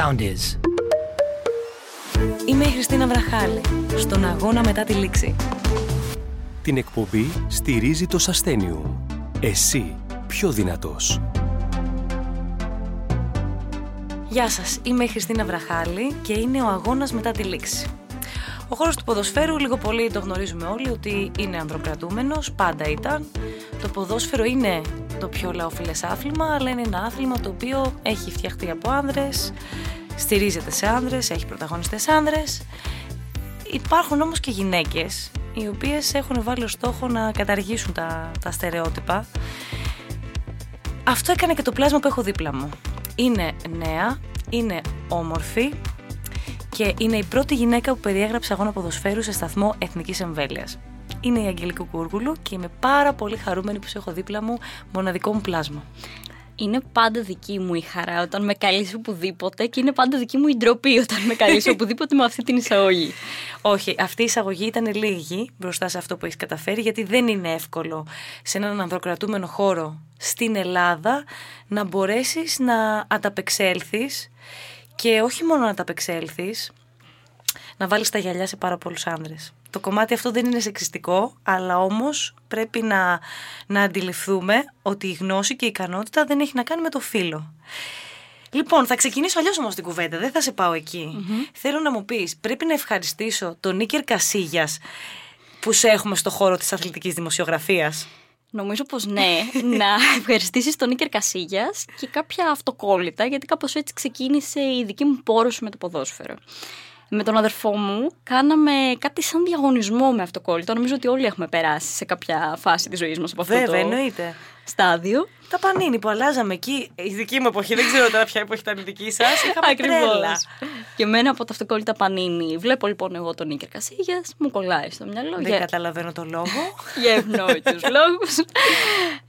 sound is. Είμαι η Χριστίνα Βραχάλη, στον αγώνα μετά τη λήξη. Την εκπομπή στηρίζει το Σαστένιου. Εσύ πιο δυνατός. Γεια σας, είμαι η Χριστίνα Βραχάλη και είναι ο αγώνας μετά τη λήξη. Ο χώρος του ποδοσφαίρου λίγο πολύ το γνωρίζουμε όλοι ότι είναι ανδροκρατούμενος, πάντα ήταν. Το ποδόσφαιρο είναι το πιο λαοφιλές άθλημα, αλλά είναι ένα άθλημα το οποίο έχει φτιαχτεί από άνδρες, στηρίζεται σε άνδρες, έχει πρωταγωνιστές άνδρες. Υπάρχουν όμως και γυναίκες οι οποίες έχουν βάλει ως στόχο να καταργήσουν τα, τα στερεότυπα. Αυτό έκανε και το πλάσμα που έχω δίπλα μου. Είναι νέα, είναι όμορφη και είναι η πρώτη γυναίκα που περιέγραψε αγώνα ποδοσφαίρου σε σταθμό εθνικής εμβέλειας. Είναι η Αγγελική Κούργουλου και είμαι πάρα πολύ χαρούμενη που σε έχω δίπλα μου μοναδικό μου πλάσμα. Είναι πάντα δική μου η χαρά όταν με καλείς οπουδήποτε και είναι πάντα δική μου η ντροπή όταν με καλείς οπουδήποτε με αυτή την εισαγωγή. Όχι, αυτή η εισαγωγή ήταν λίγη μπροστά σε αυτό που έχεις καταφέρει, γιατί δεν είναι εύκολο σε έναν ανδροκρατούμενο χώρο στην Ελλάδα να μπορέσεις να ανταπεξέλθεις και όχι μόνο να ανταπεξέλθεις, να βάλεις τα γυαλιά σε πάρα πολλούς άνδρες. Το κομμάτι αυτό δεν είναι σεξιστικό, αλλά όμως πρέπει να, να αντιληφθούμε ότι η γνώση και η ικανότητα δεν έχει να κάνει με το φύλλο. Λοιπόν, θα ξεκινήσω αλλιώς όμως την κουβέντα, δεν θα σε πάω Θέλω να μου πεις, πρέπει να ευχαριστήσω τον Νίκερ Κασίγιας που σε έχουμε στο χώρο της αθλητικής δημοσιογραφίας; Νομίζω πως ναι, να ευχαριστήσεις τον Νίκερ Κασίγιας και κάποια αυτοκόλλητα, γιατί κάπως έτσι ξεκίνησε η δική μου πόρωση με το ποδόσφαιρο με τον αδερφό μου κάναμε κάτι σαν διαγωνισμό με αυτοκόλλητο. Νομίζω ότι όλοι έχουμε περάσει σε κάποια φάση της ζωής μας από αυτό Βέβαια, το εννοείται. στάδιο. Τα πανίνη που αλλάζαμε εκεί, η δική μου εποχή, δεν ξέρω τώρα ποια εποχή ήταν η δική σας. Είχαμε τρέλα. Και μένα από τα αυτοκόλλητα πανίνη. Βλέπω λοιπόν εγώ τον Νίκερ Κασίγια, μου κολλάει στο μυαλό. Δεν για... καταλαβαίνω το λόγο. για ευνόητους λόγους.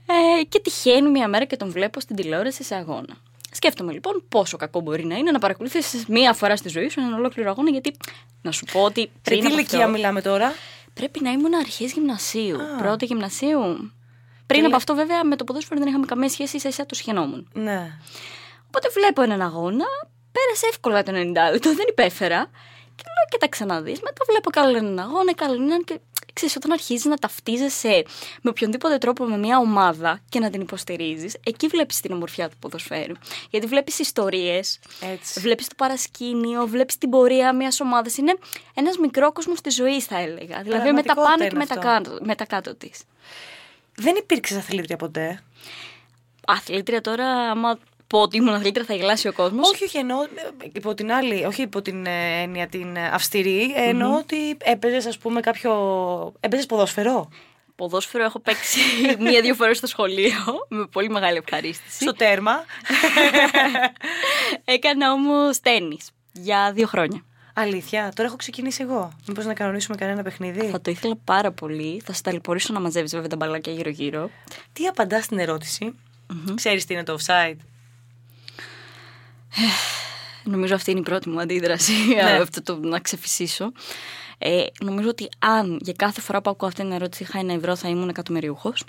Ε, και τυχαίνει μια μέρα και τον βλέπω στην τηλεόραση σε αγώνα. Σκέφτομαι λοιπόν πόσο κακό μπορεί να είναι να παρακολουθήσεις μία φορά στη ζωή σου έναν ολόκληρο αγώνα, γιατί να σου πω ότι. Πριν Σε τι ηλικία μιλάμε τώρα; Πρέπει να ήμουν αρχέ γυμνασίου. Α. Πρώτη γυμνασίου. Πριν από αυτό, βέβαια, με το ποδόσφαιρο δεν είχαμε καμία σχέση, ίσα ίσα το σχαινόμουν. Ναι. Οπότε βλέπω έναν αγώνα, πέρασε εύκολα το 90 λεπτό, δεν υπέφερα. Και λέω και τα ξαναδεί. Μετά βλέπω καλό έναν αγώνα, καλό έναν και ξέρεις, όταν αρχίζεις να ταυτίζεσαι με οποιονδήποτε τρόπο με μια ομάδα και να την υποστηρίζεις, εκεί βλέπεις την ομορφιά του ποδοσφαίρου. Γιατί βλέπεις ιστορίες, βλέπεις το παρασκήνιο, βλέπεις την πορεία μιας ομάδας. Είναι ένας μικρός κόσμος της ζωής, θα έλεγα. Δηλαδή με τα πάνω και με τα, κάτω, με τα κάτω της. Δεν υπήρξες αθλήτρια ποτέ; Αθλήτρια τώρα, άμα πω ότι ήμουν αθλήτρια θα γελάσει ο κόσμος. Όχι, όχι, εννοώ υπό την άλλη, όχι υπό την ε, έννοια την αυστηρή, εννοώ ότι έπαιζες, ας πούμε, κάποιο. Έπαιζες ποδόσφαιρο. Ποδόσφαιρο έχω παίξει μία-δύο φορές στο σχολείο με πολύ μεγάλη ευχαρίστηση. Στο τέρμα. Έκανα όμως τέννη για δύο χρόνια. Αλήθεια, τώρα έχω ξεκινήσει εγώ. Μήπως να κανονίσουμε κανένα παιχνίδι; Θα το ήθελα πάρα πολύ. Θα σε ταλαιπωρήσω να μαζεύεις βέβαια τα μπαλάκια γύρω-γύρω. Τι απαντάς στην ερώτηση; Mm-hmm. Ξέρεις τι είναι το offside; Νομίζω αυτή είναι η πρώτη μου αντίδραση, ναι. αυτό το να ξεφυσίσω. Ε, νομίζω ότι αν για κάθε φορά που ακούω αυτή την ερώτηση είχα ένα ευρώ θα ήμουν εκατομμυριούχος.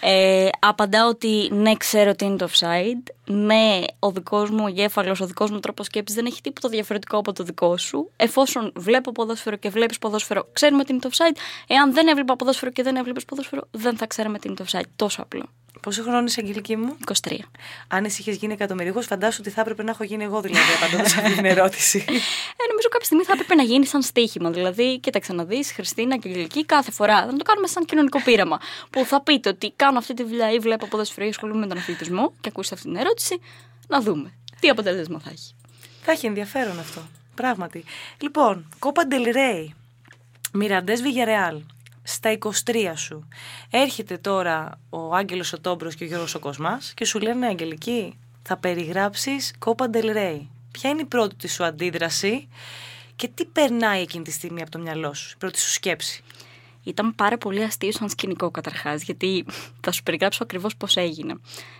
ε, απαντάω ότι ναι, ξέρω τι είναι το offside. Ναι, ο δικός μου εγκέφαλος, ο δικός μου τρόπος σκέψης δεν έχει τίποτα διαφορετικό από το δικό σου. Εφόσον βλέπω ποδόσφαιρο και βλέπεις ποδόσφαιρο, ξέρουμε τι είναι το offside. Εάν δεν έβλεπα ποδόσφαιρο και δεν έβλεπες ποδόσφαιρο, δεν θα ξέραμε τι είναι το offside. Τόσο απλό. Πόσο χρόνο είσαι, Αγγελική μου; 23. Αν εσύ είχες γίνει εκατομμυρίχο, φαντάσου ότι θα έπρεπε να έχω γίνει εγώ δηλαδή, απαντώντας αυτή την ερώτηση. ε, νομίζω κάποια στιγμή θα έπρεπε να γίνει σαν στοίχημα. Δηλαδή, κοίταξε να δεις, Χριστίνα και Αγγελική, κάθε φορά. Να το κάνουμε σαν κοινωνικό πείραμα. Που θα πείτε ότι κάνω αυτή τη δουλειά ή βλέπω ποδοσφαιρία, ασχολούμαι με τον αθλητισμό και ακούσετε αυτή την ερώτηση, να δούμε τι αποτέλεσμα θα έχει. Θα έχει ενδιαφέρον αυτό. Πράγματι. Λοιπόν, Κόπα Ντελρέι. Μιραντέ Βιγερεάλ στα 23 σου. Έρχεται τώρα ο Άγγελος ο Τόμπρος και ο Γιώργος ο Κοσμάς και σου λένε Αγγελική, θα περιγράψεις Κόπα Ντελρέι. Ποια είναι η πρώτη της σου αντίδραση και τι περνάει εκείνη τη στιγμή από το μυαλό σου, η πρώτη σου σκέψη; Ήταν πάρα πολύ αστείο σαν σκηνικό καταρχάς, γιατί θα σου περιγράψω ακριβώς πώς έγινε.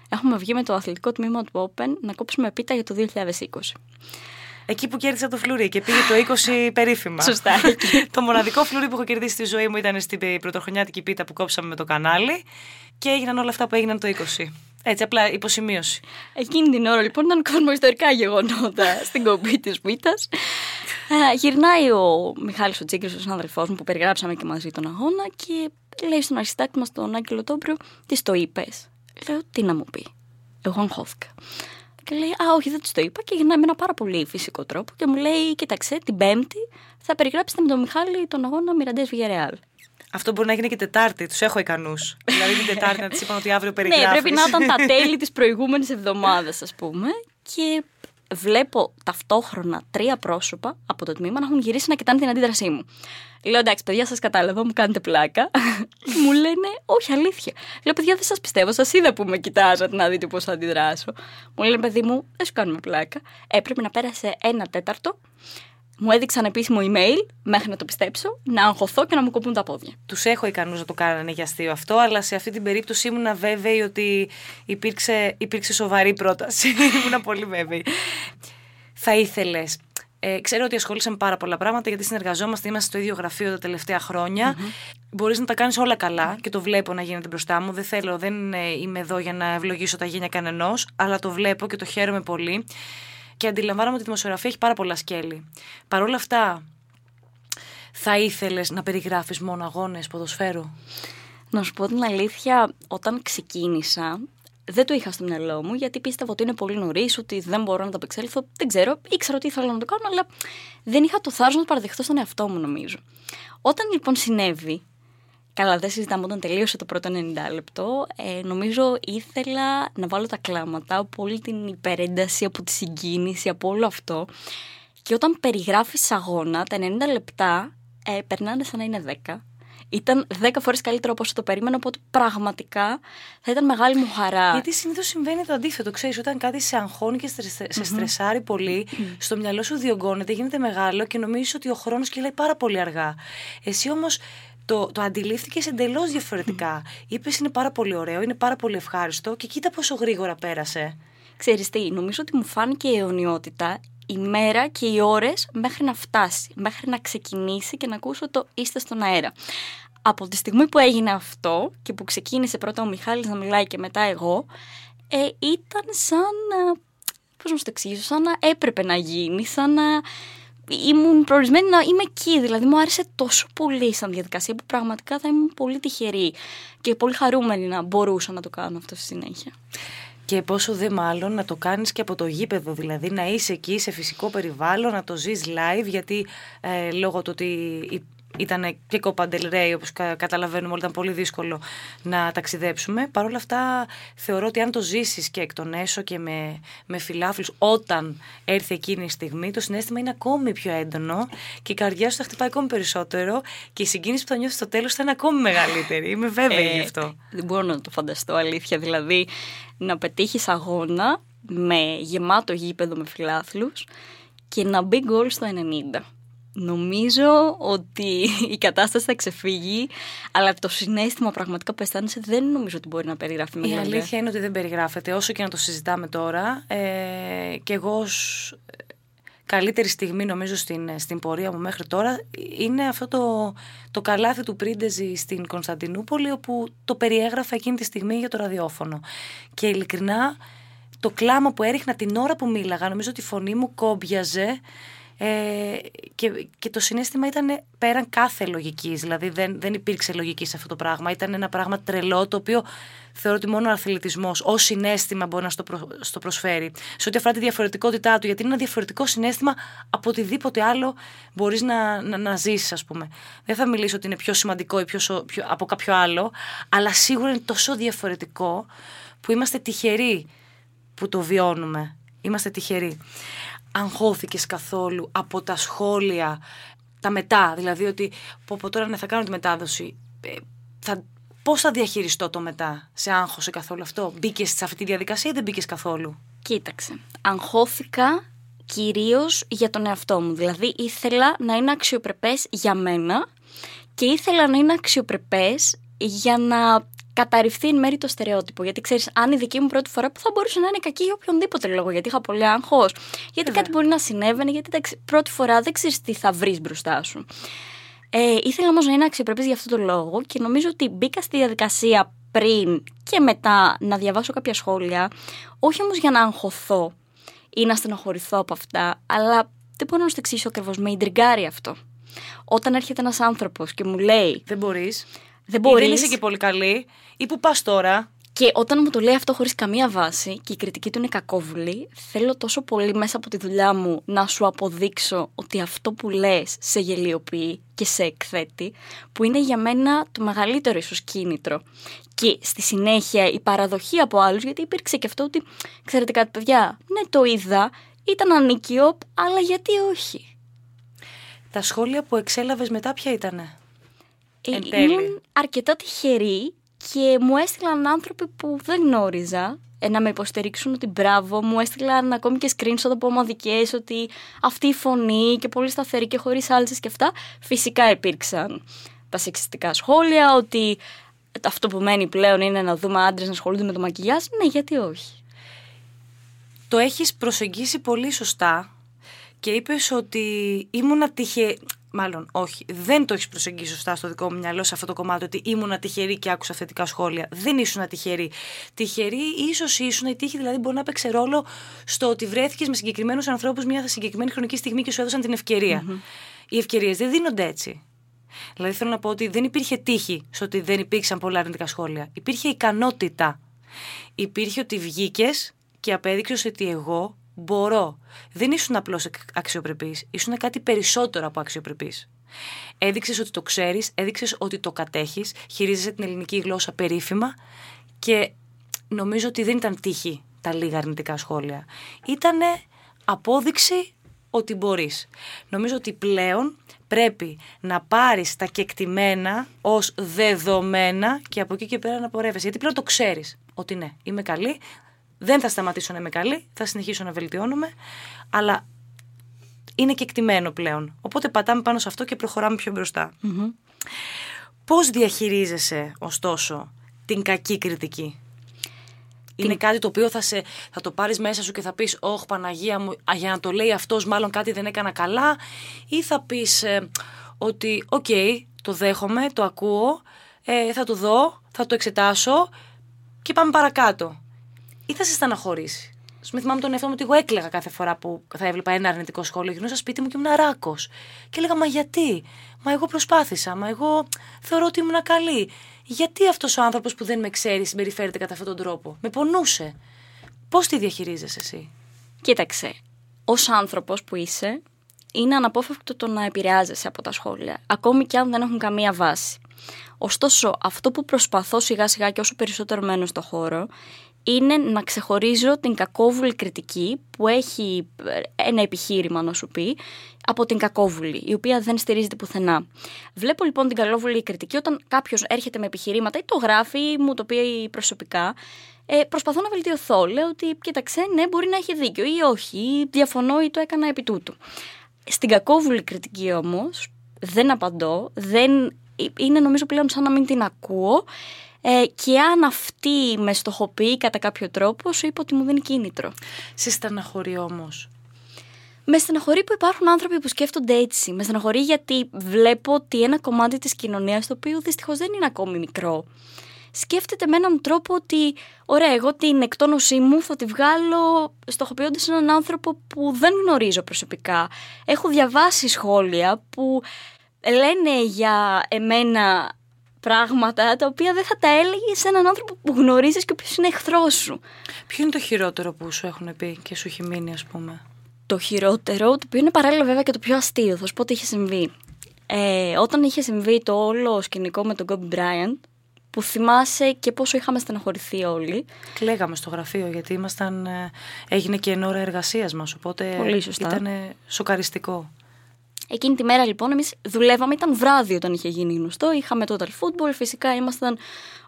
Έχουμε βγει με το αθλητικό τμήμα του Open να κόψουμε πίτα για το 2020. Εκεί που κέρδισα το φλουρί και πήγε το 20 περίφημα. Σωστά. το μοναδικό φλουρί που έχω κερδίσει στη ζωή μου ήταν στην πρωτοχρονιάτικη πίτα που κόψαμε με το κανάλι και έγιναν όλα αυτά που έγιναν το 20. Έτσι, απλά υποσημείωση. Εκείνη την ώρα λοιπόν ήταν κοσμοϊστορικά γεγονότα στην κομπή της Β. γυρνάει ο Μιχάλης ο Τσίγκρης, ο συνάδελφός μου που περιγράψαμε και μαζί τον αγώνα και λέει στον αρχιστάκτη μας τον Άγγελο Τόμπριο τι το είπες; Λέω τι να μου πει; Εγώ αγχώθηκα. Και λέει, Α, όχι, δεν τους το είπα. Και γυρνάει με ένα πάρα πολύ φυσικό τρόπο και μου λέει, Κοίταξε, την Πέμπτη θα περιγράψετε με τον Μιχάλη τον αγώνα Μιραντέ Βιγερεάλ. Αυτό μπορεί να γίνει και Τετάρτη. Τους έχω ικανούς. δηλαδή την Τετάρτη να της είπαν ότι αύριο περιγράφει. ναι, πρέπει να ήταν τα τέλη της προηγούμενης εβδομάδας, ας πούμε. Και βλέπω ταυτόχρονα τρία πρόσωπα από το τμήμα να έχουν γυρίσει να κοιτάνε την αντίδρασή μου. Λέω εντάξει, παιδιά, σας κατάλαβα, μου κάνετε πλάκα. μου λένε, Όχι, αλήθεια. Λέω, παιδιά, δεν σας πιστεύω, σας είδα που με κοιτάζατε να δείτε πώς θα αντιδράσω. Μου λένε, παιδί μου, δεν σου κάνουμε πλάκα. Έπρεπε να πέρασε ένα τέταρτο μου έδειξαν επίσημο email μέχρι να το πιστέψω, να αγχωθώ και να μου κοπούν τα πόδια. Τους έχω ικανούς να το κάνανε για αστείο αυτό, αλλά σε αυτή την περίπτωση ήμουν βέβαιη ότι υπήρξε, υπήρξε σοβαρή πρόταση. ήμουν πολύ βέβαιη. Θα ήθελες. Ε, ξέρω ότι ασχολείσαι με πάρα πολλά πράγματα γιατί συνεργαζόμαστε, είμαστε στο ίδιο γραφείο τα τελευταία χρόνια. Mm-hmm. Μπορείς να τα κάνεις όλα καλά και το βλέπω να γίνεται μπροστά μου. Δεν θέλω, δεν είμαι εδώ για να ευλογήσω τα γένια κανενός, αλλά το βλέπω και το χαίρομαι πολύ και αντιλαμβάνομαι ότι η δημοσιογραφία έχει πάρα πολλά σκέλη. Παρ' όλα αυτά, θα ήθελες να περιγράφεις μόνο αγώνες ποδοσφαίρου; Να σου πω την αλήθεια, όταν ξεκίνησα, δεν το είχα στο μυαλό μου γιατί πίστευα ότι είναι πολύ νωρίς, ότι δεν μπορώ να το απεξέλθω. Δεν ξέρω, ήξερα ότι ήθελα να το κάνω, αλλά δεν είχα το θάρρος να το παραδεχτώ στον εαυτό μου, νομίζω. Όταν λοιπόν συνέβη Καλά, δεν συζητάμε όταν τελείωσε το πρώτο 90 λεπτό. Ε, νομίζω ήθελα να βάλω τα κλάματα από όλη την υπερένταση, από τη συγκίνηση, από όλο αυτό. Και όταν περιγράφεις αγώνα, τα 90 λεπτά ε, περνάνε σαν να είναι 10. Ήταν 10 φορές καλύτερο από όσο το περίμενα, οπότε πραγματικά θα ήταν μεγάλη μου χαρά. Γιατί συνήθως συμβαίνει το αντίθετο. Ξέρεις, όταν κάτι σε αγχώνει και σε στρεσάρει πολύ, στο μυαλό σου διωγγώνεται, γίνεται μεγάλο και νομίζεις ότι ο χρόνος κυλάει πάρα πολύ αργά. Εσύ όμως το, το αντιλήφθηκες εντελώς διαφορετικά. Mm. Είπες είναι πάρα πολύ ωραίο, είναι πάρα πολύ ευχάριστο και κοίτα πόσο γρήγορα πέρασε. Ξέρεις τι, νομίζω ότι μου φάνηκε η αιωνιότητα η μέρα και οι ώρες μέχρι να φτάσει, μέχρι να ξεκινήσει και να ακούσω το είστε στον αέρα. Από τη στιγμή που έγινε αυτό και που ξεκίνησε πρώτα ο Μιχάλης να μιλάει και μετά εγώ, ε, ήταν σαν, πώς να σου το εξηγήσω, σαν να έπρεπε να γίνει, σαν να ήμουν προορισμένη να είμαι εκεί. Δηλαδή μου άρεσε τόσο πολύ σαν διαδικασία που πραγματικά θα ήμουν πολύ τυχερή και πολύ χαρούμενη να μπορούσα να το κάνω αυτό στη συνέχεια. Και πόσο δε μάλλον να το κάνεις και από το γήπεδο, δηλαδή να είσαι εκεί σε φυσικό περιβάλλον, να το ζεις live, γιατί ε, λόγω του ότι ήταν και κοπαντελρέι, όπως καταλαβαίνουμε όλοι, ήταν πολύ δύσκολο να ταξιδέψουμε. Παρ' όλα αυτά θεωρώ ότι αν το ζήσεις και εκ των έσω και με, με φιλάφλους όταν έρθει εκείνη η στιγμή, το συνέστημα είναι ακόμη πιο έντονο και η καρδιά σου θα χτυπάει ακόμη περισσότερο και η συγκίνηση που θα νιώθεις στο τέλος θα είναι ακόμη μεγαλύτερη. Είμαι βέβαιη ε, γι' αυτό. Δεν μπορώ να το φανταστώ αλήθεια. Δηλαδή να πετύχεις αγώνα με γεμάτο γήπεδο με φιλάθλους και να μπει γκολ στο 90. Νομίζω ότι η κατάσταση θα ξεφύγει, αλλά το συνέστημα πραγματικά που αισθάνεσαι δεν νομίζω ότι μπορεί να περιγράφει με Η αλήθεια είναι ότι δεν περιγράφεται, όσο και να το συζητάμε τώρα. Ε, και εγώ καλύτερη στιγμή νομίζω στην, στην πορεία μου μέχρι τώρα είναι αυτό το, το καλάθι του Πρίντεζη στην Κωνσταντινούπολη όπου το περιέγραφα εκείνη τη στιγμή για το ραδιόφωνο. Και ειλικρινά το κλάμα που έριχνα την ώρα που μίλαγα, νομίζω ότι η φωνή μου κόμπιαζε ε, και, και το συνέστημα ήταν πέραν κάθε λογικής. Δηλαδή δεν, δεν υπήρξε λογική σε αυτό το πράγμα. Ήταν ένα πράγμα τρελό το οποίο θεωρώ ότι μόνο ο αθλητισμός ως συνέστημα μπορεί να στο, στο προσφέρει. Σε ό,τι αφορά τη διαφορετικότητά του, γιατί είναι ένα διαφορετικό συνέστημα από οτιδήποτε άλλο μπορείς να, να, να ζήσεις, ας πούμε. Δεν θα μιλήσω ότι είναι πιο σημαντικό ή πιο, πιο, από κάποιο άλλο, αλλά σίγουρα είναι τόσο διαφορετικό που είμαστε τυχεροί που το βιώνουμε. Είμαστε τυχεροί αγχώθηκες καθόλου από τα σχόλια, τα μετά, δηλαδή ότι από τώρα ναι, θα κάνω τη μετάδοση, ε, θα, πώς θα διαχειριστώ το μετά, σε άγχωσε καθόλου αυτό, μπήκες σε αυτή τη διαδικασία ή δεν μπήκες καθόλου; Κοίταξε, αγχώθηκα κυρίως για τον εαυτό μου, δηλαδή ήθελα να είναι αξιοπρεπές για μένα και ήθελα να είναι αξιοπρεπές για να καταρριφθεί εν μέρει το στερεότυπο. Γιατί ξέρεις, αν η δική μου πρώτη φορά που θα μπορούσε να είναι κακή για οποιονδήποτε λόγο, γιατί είχα πολύ άγχος, γιατί κάτι μπορεί να συνέβαινε, γιατί εντάξει, πρώτη φορά δεν ξέρεις τι θα βρεις μπροστά σου. Ε, ήθελα όμως να είναι αξιοπρεπής για αυτό το λόγο και νομίζω ότι μπήκα στη διαδικασία πριν και μετά να διαβάσω κάποια σχόλια, όχι όμως για να αγχωθώ ή να στενοχωρηθώ από αυτά, αλλά δεν μπορώ να σου το εξηγήσω ακριβώς. Με ιντριγκάρει αυτό. Όταν έρχεται ένας άνθρωπος και μου λέει. Δεν μπορείς. Δεν μπορείς. Δεν είσαι και πολύ καλή. Ή που πας τώρα. Και όταν μου το λέει αυτό χωρίς καμία βάση και η κριτική του είναι κακόβουλη, θέλω τόσο πολύ μέσα από τη δουλειά μου να σου αποδείξω ότι αυτό που λες σε γελιοποιεί και σε εκθέτει, που είναι για μένα το μεγαλύτερο ίσως κίνητρο. Και στη συνέχεια η παραδοχή από άλλους, γιατί υπήρξε και αυτό ότι, ξέρετε κάτι, παιδιά, ναι, το είδα, ήταν ανίκιο, αλλά γιατί όχι; Τα σχόλια που εξέλαβες μετά ποια ήτανε; Ε, ήμουν αρκετά τυχερή και μου έστειλαν άνθρωποι που δεν γνώριζα ε, να με υποστηρίξουν ότι μπράβο, μου έστειλαν ακόμη και screenshot από ομαδικές ότι αυτή η φωνή και πολύ σταθερή και χωρίς άλτσες και αυτά. Φυσικά υπήρξαν τα σεξιστικά σχόλια ότι αυτό που μένει πλέον είναι να δούμε άντρες να ασχολούνται με το μακιγιάζ. Ναι, γιατί όχι. Το έχεις προσεγγίσει πολύ σωστά και είπες ότι ήμουν τυχε... Μάλλον, όχι. Δεν το έχεις προσεγγίσει σωστά στο δικό μου μυαλό σε αυτό το κομμάτι ότι ήμουν τυχερή και άκουσα θετικά σχόλια. Δεν ήσουν τυχερή. Τυχερή, ίσως ήσουν η τύχη, δηλαδή μπορεί να παίξει ρόλο στο ότι βρέθηκες με συγκεκριμένους ανθρώπους μια συγκεκριμένη χρονική στιγμή και σου έδωσαν την ευκαιρια Οι ευκαιρίες δεν δίνονται έτσι. Δηλαδή θέλω να πω ότι δεν υπήρχε τύχη στο ότι δεν υπήρξαν πολλά αρνητικά σχόλια. Υπήρχε ικανότητα. Υπήρχε ότι βγήκες και απέδειξες ότι εγώ μπορώ. Δεν ήσουν απλώς αξιοπρεπής, ήσουν κάτι περισσότερο από αξιοπρεπής. Έδειξες ότι το ξέρεις, έδειξες ότι το κατέχεις, χειρίζεσαι την ελληνική γλώσσα περίφημα και νομίζω ότι δεν ήταν τύχη τα λίγα αρνητικά σχόλια. Ήταν απόδειξη ότι μπορείς. Νομίζω ότι πλέον πρέπει να πάρεις τα κεκτημένα ως δεδομένα και από εκεί και πέρα να πορεύεσαι. Γιατί πλέον το ξέρεις ότι ναι, είμαι καλή, δεν θα σταματήσω να είμαι καλή, θα συνεχίσω να βελτιώνομαι, αλλά είναι και εκτιμένο πλέον. Οπότε πατάμε πάνω σε αυτό και προχωράμε πιο μπροστά. Mm-hmm. Πώς διαχειρίζεσαι, ωστόσο, την κακή κριτική; Είναι κάτι το οποίο θα, σε, θα το πάρεις μέσα σου και θα πεις «Ωχ Παναγία μου, για να το λέει αυτός μάλλον κάτι δεν έκανα καλά» ή θα πεις ε, ότι «OK, το δέχομαι, το ακούω, ε, θα το δω, θα το εξετάσω και πάμε παρακάτω» ή θα σε στεναχωρήσει. Α θυμάμαι τον εαυτό μου ότι εγώ έκλαιγα κάθε φορά που θα έβλεπα ένα αρνητικό σχόλιο. Γυρνούσα σπίτι μου και ήμουν ράκο. Και έλεγα, Μα γιατί, Μα εγώ προσπάθησα, Μα εγώ θεωρώ ότι ήμουν καλή. Γιατί αυτός ο άνθρωπος που δεν με ξέρει συμπεριφέρεται κατά αυτόν τον τρόπο; Με πονούσε. Πώς τη διαχειρίζεσαι εσύ; Κοίταξε. Ω άνθρωπος που είσαι, είναι αναπόφευκτο το να επηρεάζεσαι από τα σχόλια, ακόμη και αν δεν έχουν καμία βάση. Ωστόσο, αυτό που προσπαθώ σιγά σιγά και όσο περισσότερο μένω στο χώρο, είναι να ξεχωρίζω την κακόβουλη κριτική που έχει ε, ένα επιχείρημα να σου πει από την κακόβουλη, η οποία δεν στηρίζεται πουθενά. Βλέπω λοιπόν την καλόβουλη κριτική όταν κάποιος έρχεται με επιχειρήματα ή το γράφει ή μου το πει προσωπικά. Ε, προσπαθώ να βελτιωθώ. Λέω ότι κοίταξε, ναι, μπορεί να έχει δίκιο ή όχι, ή διαφωνώ ή το έκανα επί τούτου. Στην κακόβουλη κριτική όμως δεν απαντώ, δεν, ε, είναι νομίζω πλέον σαν να μην την ακούω ε, και αν αυτή με στοχοποιεί κατά κάποιο τρόπο, σου είπε ότι μου δίνει κίνητρο. Σε στεναχωρεί όμως. Με στεναχωρεί που υπάρχουν άνθρωποι που σκέφτονται έτσι. Με στεναχωρεί γιατί βλέπω ότι ένα κομμάτι της κοινωνίας, το οποίο δυστυχώς δεν είναι ακόμη μικρό, σκέφτεται με έναν τρόπο ότι, ωραία, εγώ την εκτόνωσή μου θα τη βγάλω στοχοποιώντας έναν άνθρωπο που δεν γνωρίζω προσωπικά. Έχω διαβάσει σχόλια που λένε για εμένα πράγματα τα οποία δεν θα τα έλεγε σε έναν άνθρωπο που γνωρίζεις και ο οποίος είναι εχθρός σου. Ποιο είναι το χειρότερο που σου έχουν πει και σου έχει μείνει, ας πούμε; Το χειρότερο, το οποίο είναι παράλληλα βέβαια και το πιο αστείο, θα σου πω τι είχε συμβεί. Ε, όταν είχε συμβεί το όλο σκηνικό με τον Kobe Bryant, που θυμάσαι και πόσο είχαμε στεναχωρηθεί όλοι. Κλαίγαμε στο γραφείο γιατί ήμασταν, ε, έγινε και εν ώρα εργασίας μας, οπότε Πολύ σωστά. ήταν σοκαριστικό. Εκείνη τη μέρα λοιπόν εμείς δουλεύαμε, ήταν βράδυ όταν είχε γίνει γνωστό, είχαμε total football, φυσικά ήμασταν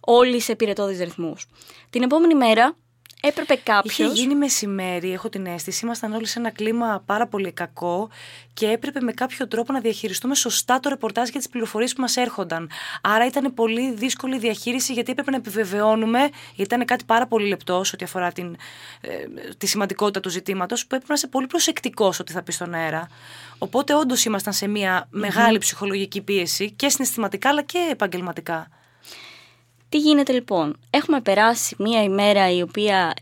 όλοι σε πυρετόδει ρυθμούς. Την επόμενη μέρα έπρεπε κάποιος. Είχε γίνει μεσημέρι, έχω την αίσθηση. Ήμασταν όλοι σε ένα κλίμα πάρα πολύ κακό και έπρεπε με κάποιο τρόπο να διαχειριστούμε σωστά το ρεπορτάζ και τις πληροφορίες που μας έρχονταν. Άρα ήταν πολύ δύσκολη η διαχείριση γιατί έπρεπε να επιβεβαιώνουμε, γιατί ήταν κάτι πάρα πολύ λεπτό ό,τι αφορά την, ε, τη σημαντικότητα του ζητήματος, που έπρεπε να είσαι πολύ προσεκτικός ότι θα πεις στον αέρα. Οπότε όντως ήμασταν σε μια μεγάλη ψυχολογική πίεση και συναισθηματικά αλλά και επαγγελματικά. Τι γίνεται λοιπόν; Έχουμε περάσει μία ημέρα η οποία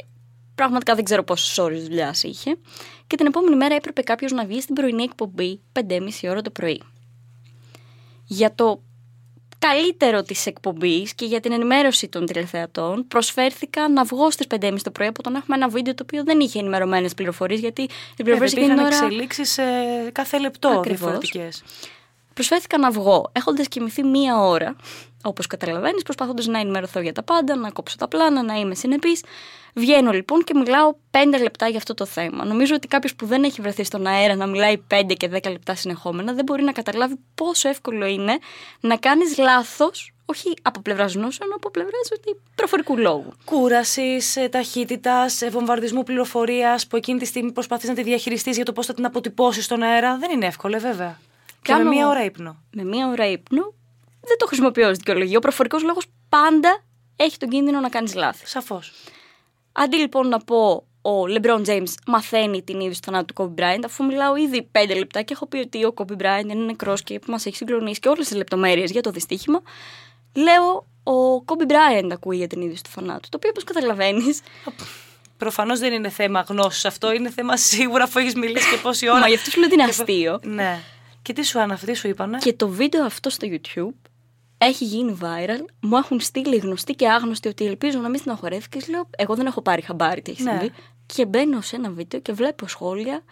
πραγματικά δεν ξέρω πόσες ώρες δουλειάς είχε. Και την επόμενη μέρα έπρεπε κάποιος να βγει στην πρωινή εκπομπή 5.30 ώρα το πρωί. Για το καλύτερο της εκπομπής και για την ενημέρωση των τηλεθεατών προσφέρθηκα να βγω στις 5.30 το πρωί από το να έχουμε ένα βίντεο το οποίο δεν είχε ενημερωμένες πληροφορίες γιατί οι πληροφορίες ε, εκείνη ώρα... εξελίξει κάθε λεπτό διαφορετικές. Προσφέρθηκα να βγω έχοντας κοιμηθεί μία ώρα Όπως καταλαβαίνεις, προσπαθώντας να ενημερωθώ για τα πάντα, να κόψω τα πλάνα, να είμαι συνεπής. Βγαίνω λοιπόν και μιλάω 5 λεπτά για αυτό το θέμα. Νομίζω ότι κάποιος που δεν έχει βρεθεί στον αέρα να μιλάει 5 και 10 λεπτά συνεχόμενα δεν μπορεί να καταλάβει πόσο εύκολο είναι να κάνεις λάθος όχι από πλευράς γνώσεων, αλλά από πλευράς προφορικού λόγου. Κούρασης, ε, ταχύτητας, ε, βομβαρδισμού πληροφορίας που εκείνη τη στιγμή προσπαθείς να τη διαχειριστείς για το πώς θα την αποτυπώσεις στον αέρα. Δεν είναι εύκολο, ε, βέβαια. Και με μία ώρα ύπνο. Με μία ώρα ύπνο δεν το χρησιμοποιώ ως δικαιολογία. Ο προφορικός λόγος πάντα έχει τον κίνδυνο να κάνεις λάθη. Σαφώς. Αντί λοιπόν να πω ο LeBron James μαθαίνει την είδηση του θανάτου του Kobe Bryant, αφού μιλάω ήδη πέντε λεπτά και έχω πει ότι ο Kobe Bryant είναι νεκρός και μας έχει συγκλονίσει και όλες τις λεπτομέρειες για το δυστύχημα, λέω ο Kobe Bryant ακούει για την είδηση του θανάτου. Το οποίο, όπως καταλαβαίνεις. Προφανώς δεν είναι θέμα γνώσης αυτό, είναι θέμα σίγουρα αφού έχεις μιλήσει και πόση ώρα. Μα γι' αυτό σου λέω ότι είναι αστείο. Ναι. Και τι σου αναφερθεί, σου είπανε; Και το βίντεο αυτό στο YouTube έχει γίνει viral. Μου έχουν στείλει γνωστοί και άγνωστοι ότι ελπίζω να μην στεναχωρέθηκε. Λέω, Εγώ δεν έχω πάρει χαμπάρι τι έχεις ναι. συμβεί. Και μπαίνω σε ένα βίντεο και βλέπω σχόλια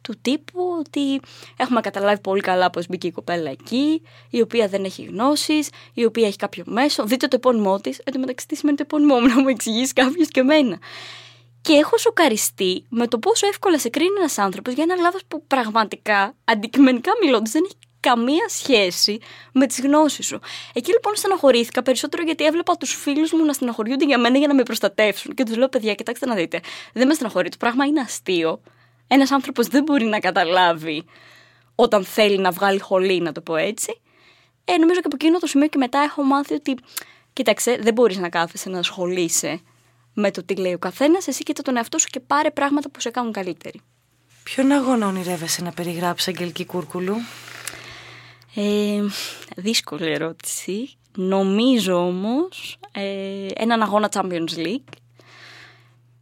του τύπου ότι έχουμε καταλάβει πολύ καλά πώ μπήκε η κοπέλα εκεί, η οποία δεν έχει γνώσεις, η οποία έχει κάποιο μέσο. Δείτε το επώνυμό της. Εν τω μεταξύ, τι σημαίνει το επώνυμό μου, να μου εξηγήσεις κάποιος και εμένα. Και έχω σοκαριστεί με το πόσο εύκολα σε κρίνει ένας άνθρωπος για ένα λάθος που πραγματικά, αντικειμενικά μιλώντας, δεν έχει καμία σχέση με τις γνώσεις σου. Εκεί λοιπόν στεναχωρήθηκα περισσότερο γιατί έβλεπα τους φίλους μου να στεναχωριούνται για μένα για να με προστατεύσουν. Και τους λέω, παιδιά, κοιτάξτε να δείτε. Δεν με στεναχωρεί. Το πράγμα είναι αστείο. Ένας άνθρωπος δεν μπορεί να καταλάβει όταν θέλει να βγάλει χολή, να το πω έτσι. Ε, νομίζω και από εκείνο το σημείο και μετά έχω μάθει ότι, κοίταξε, δεν μπορείς να κάθεσαι να ασχολείσαι με το τι λέει ο καθένας. Εσύ κοίτα τον εαυτό σου και πάρε πράγματα που σε κάνουν καλύτεροι. Ποιον αγώνα ονειρεύεσαι να περιγράψεις, Αγγελική Κούρκουλου; Ε, δύσκολη ερώτηση. Νομίζω όμως ε, έναν αγώνα Champions League.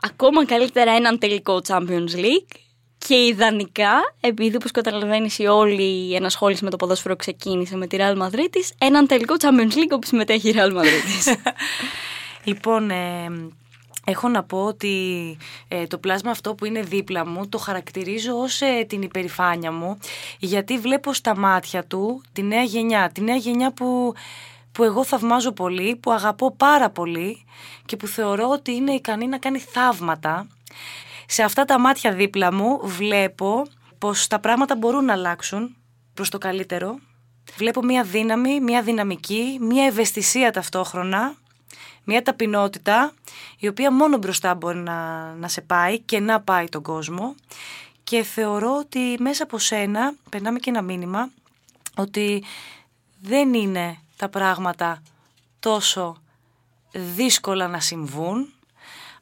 Ακόμα καλύτερα έναν τελικό Champions League. Και ιδανικά, επειδή όπως καταλαβαίνεις η όλη η ενασχόληση με το ποδόσφαιρο ξεκίνησε με τη Real Madrid έναν τελικό Champions League όπου συμμετέχει η Real Madrid. λοιπόν, ε, Έχω να πω ότι ε, το πλάσμα αυτό που είναι δίπλα μου το χαρακτηρίζω ως ε, την υπερηφάνεια μου γιατί βλέπω στα μάτια του τη νέα γενιά, τη νέα γενιά που, που εγώ θαυμάζω πολύ, που αγαπώ πάρα πολύ και που θεωρώ ότι είναι ικανή να κάνει θαύματα. Σε αυτά τα μάτια δίπλα μου βλέπω πως τα πράγματα μπορούν να αλλάξουν προς το καλύτερο. Βλέπω μία δύναμη, μία δυναμική, μία ευαισθησία ταυτόχρονα μια ταπεινότητα η οποία μόνο μπροστά μπορεί να, να σε πάει και να πάει τον κόσμο και θεωρώ ότι μέσα από σένα περνάμε και ένα μήνυμα ότι δεν είναι τα πράγματα τόσο δύσκολα να συμβούν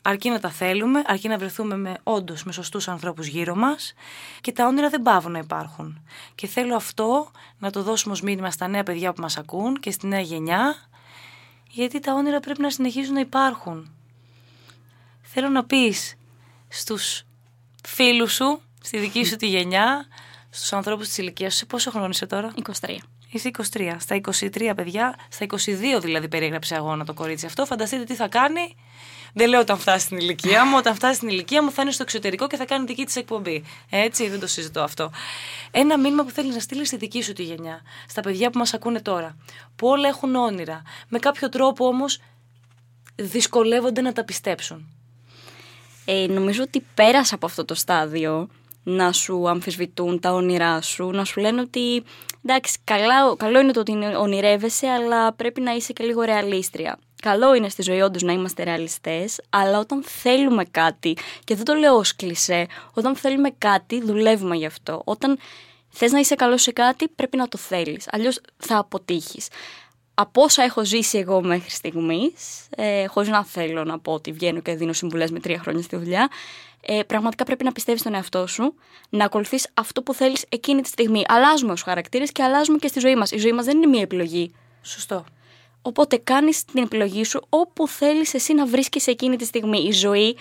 αρκεί να τα θέλουμε, αρκεί να βρεθούμε με όντως με σωστούς ανθρώπους γύρω μας και τα όνειρα δεν πάβουν να υπάρχουν. Και θέλω αυτό να το δώσουμε ως μήνυμα στα νέα παιδιά που μας ακούν και στη νέα γενιά γιατί τα όνειρα πρέπει να συνεχίζουν να υπάρχουν. Θέλω να πεις στους φίλους σου, στη δική σου τη γενιά, στους ανθρώπους της ηλικίας σου, σε πόσο χρόνο είσαι τώρα; 23. Είσαι 23. Στα 23 παιδιά, στα 22 δηλαδή περιέγραψε αγώνα το κορίτσι αυτό. Φανταστείτε τι θα κάνει δεν λέω όταν φτάσει στην ηλικία μου. Όταν φτάσει στην ηλικία μου θα είναι στο εξωτερικό και θα κάνει δική της εκπομπή. Έτσι, δεν το συζητώ αυτό. Ένα μήνυμα που θέλεις να στείλεις στη δική σου τη γενιά. Στα παιδιά που μας ακούνε τώρα. Που όλα έχουν όνειρα. Με κάποιο τρόπο όμως δυσκολεύονται να τα πιστέψουν. Ε, νομίζω ότι πέρασα από αυτό το στάδιο να σου αμφισβητούν τα όνειρά σου, να σου λένε ότι εντάξει, καλά, καλό είναι το ότι ονειρεύεσαι, αλλά πρέπει να είσαι και λίγο ρεαλίστρια. Καλό είναι στη ζωή όντως να είμαστε ρεαλιστές, αλλά όταν θέλουμε κάτι, και δεν το λέω ως κλισέ, όταν θέλουμε κάτι, δουλεύουμε γι' αυτό. Όταν θες να είσαι καλός σε κάτι, πρέπει να το θέλεις. Αλλιώς θα αποτύχεις. Από όσα έχω ζήσει εγώ μέχρι στιγμής, ε, χωρίς να θέλω να πω ότι βγαίνω και δίνω συμβουλές με τρία χρόνια στη δουλειά, ε, πραγματικά πρέπει να πιστεύεις στον εαυτό σου, να ακολουθείς αυτό που θέλεις εκείνη τη στιγμή. Αλλάζουμε ως χαρακτήρες και αλλάζουμε και στη ζωή μας. Η ζωή μας δεν είναι μία επιλογή. Σωστό Οπότε κάνεις την επιλογή σου όπου θέλεις εσύ να βρίσκεσαι εκείνη τη στιγμή. Η ζωή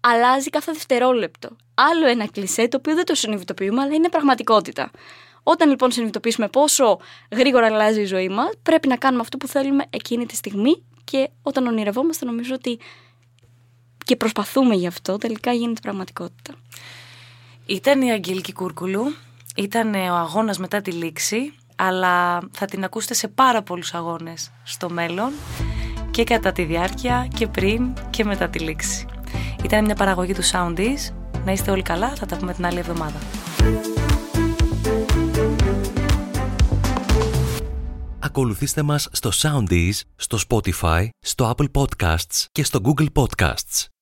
αλλάζει κάθε δευτερόλεπτο. Άλλο ένα κλισέ το οποίο δεν το συνειδητοποιούμε, αλλά είναι πραγματικότητα. Όταν λοιπόν συνειδητοποιήσουμε πόσο γρήγορα αλλάζει η ζωή μας, πρέπει να κάνουμε αυτό που θέλουμε εκείνη τη στιγμή και όταν ονειρευόμαστε, νομίζω ότι και προσπαθούμε γι' αυτό, τελικά γίνεται πραγματικότητα. Ήταν η Αγγελική Κούρκουλου, ήταν ο αγώνας μετά τη λήξη, αλλά θα την ακούσετε σε πάρα πολλούς αγώνες στο μέλλον και κατά τη διάρκεια και πριν και μετά τη λήξη. Ήταν μια παραγωγή του Soundies. Να είστε όλοι καλά, θα τα πούμε την άλλη εβδομάδα. Ακολουθήστε μας στο Soundees, στο Spotify, στο Apple Podcasts και στο Google Podcasts.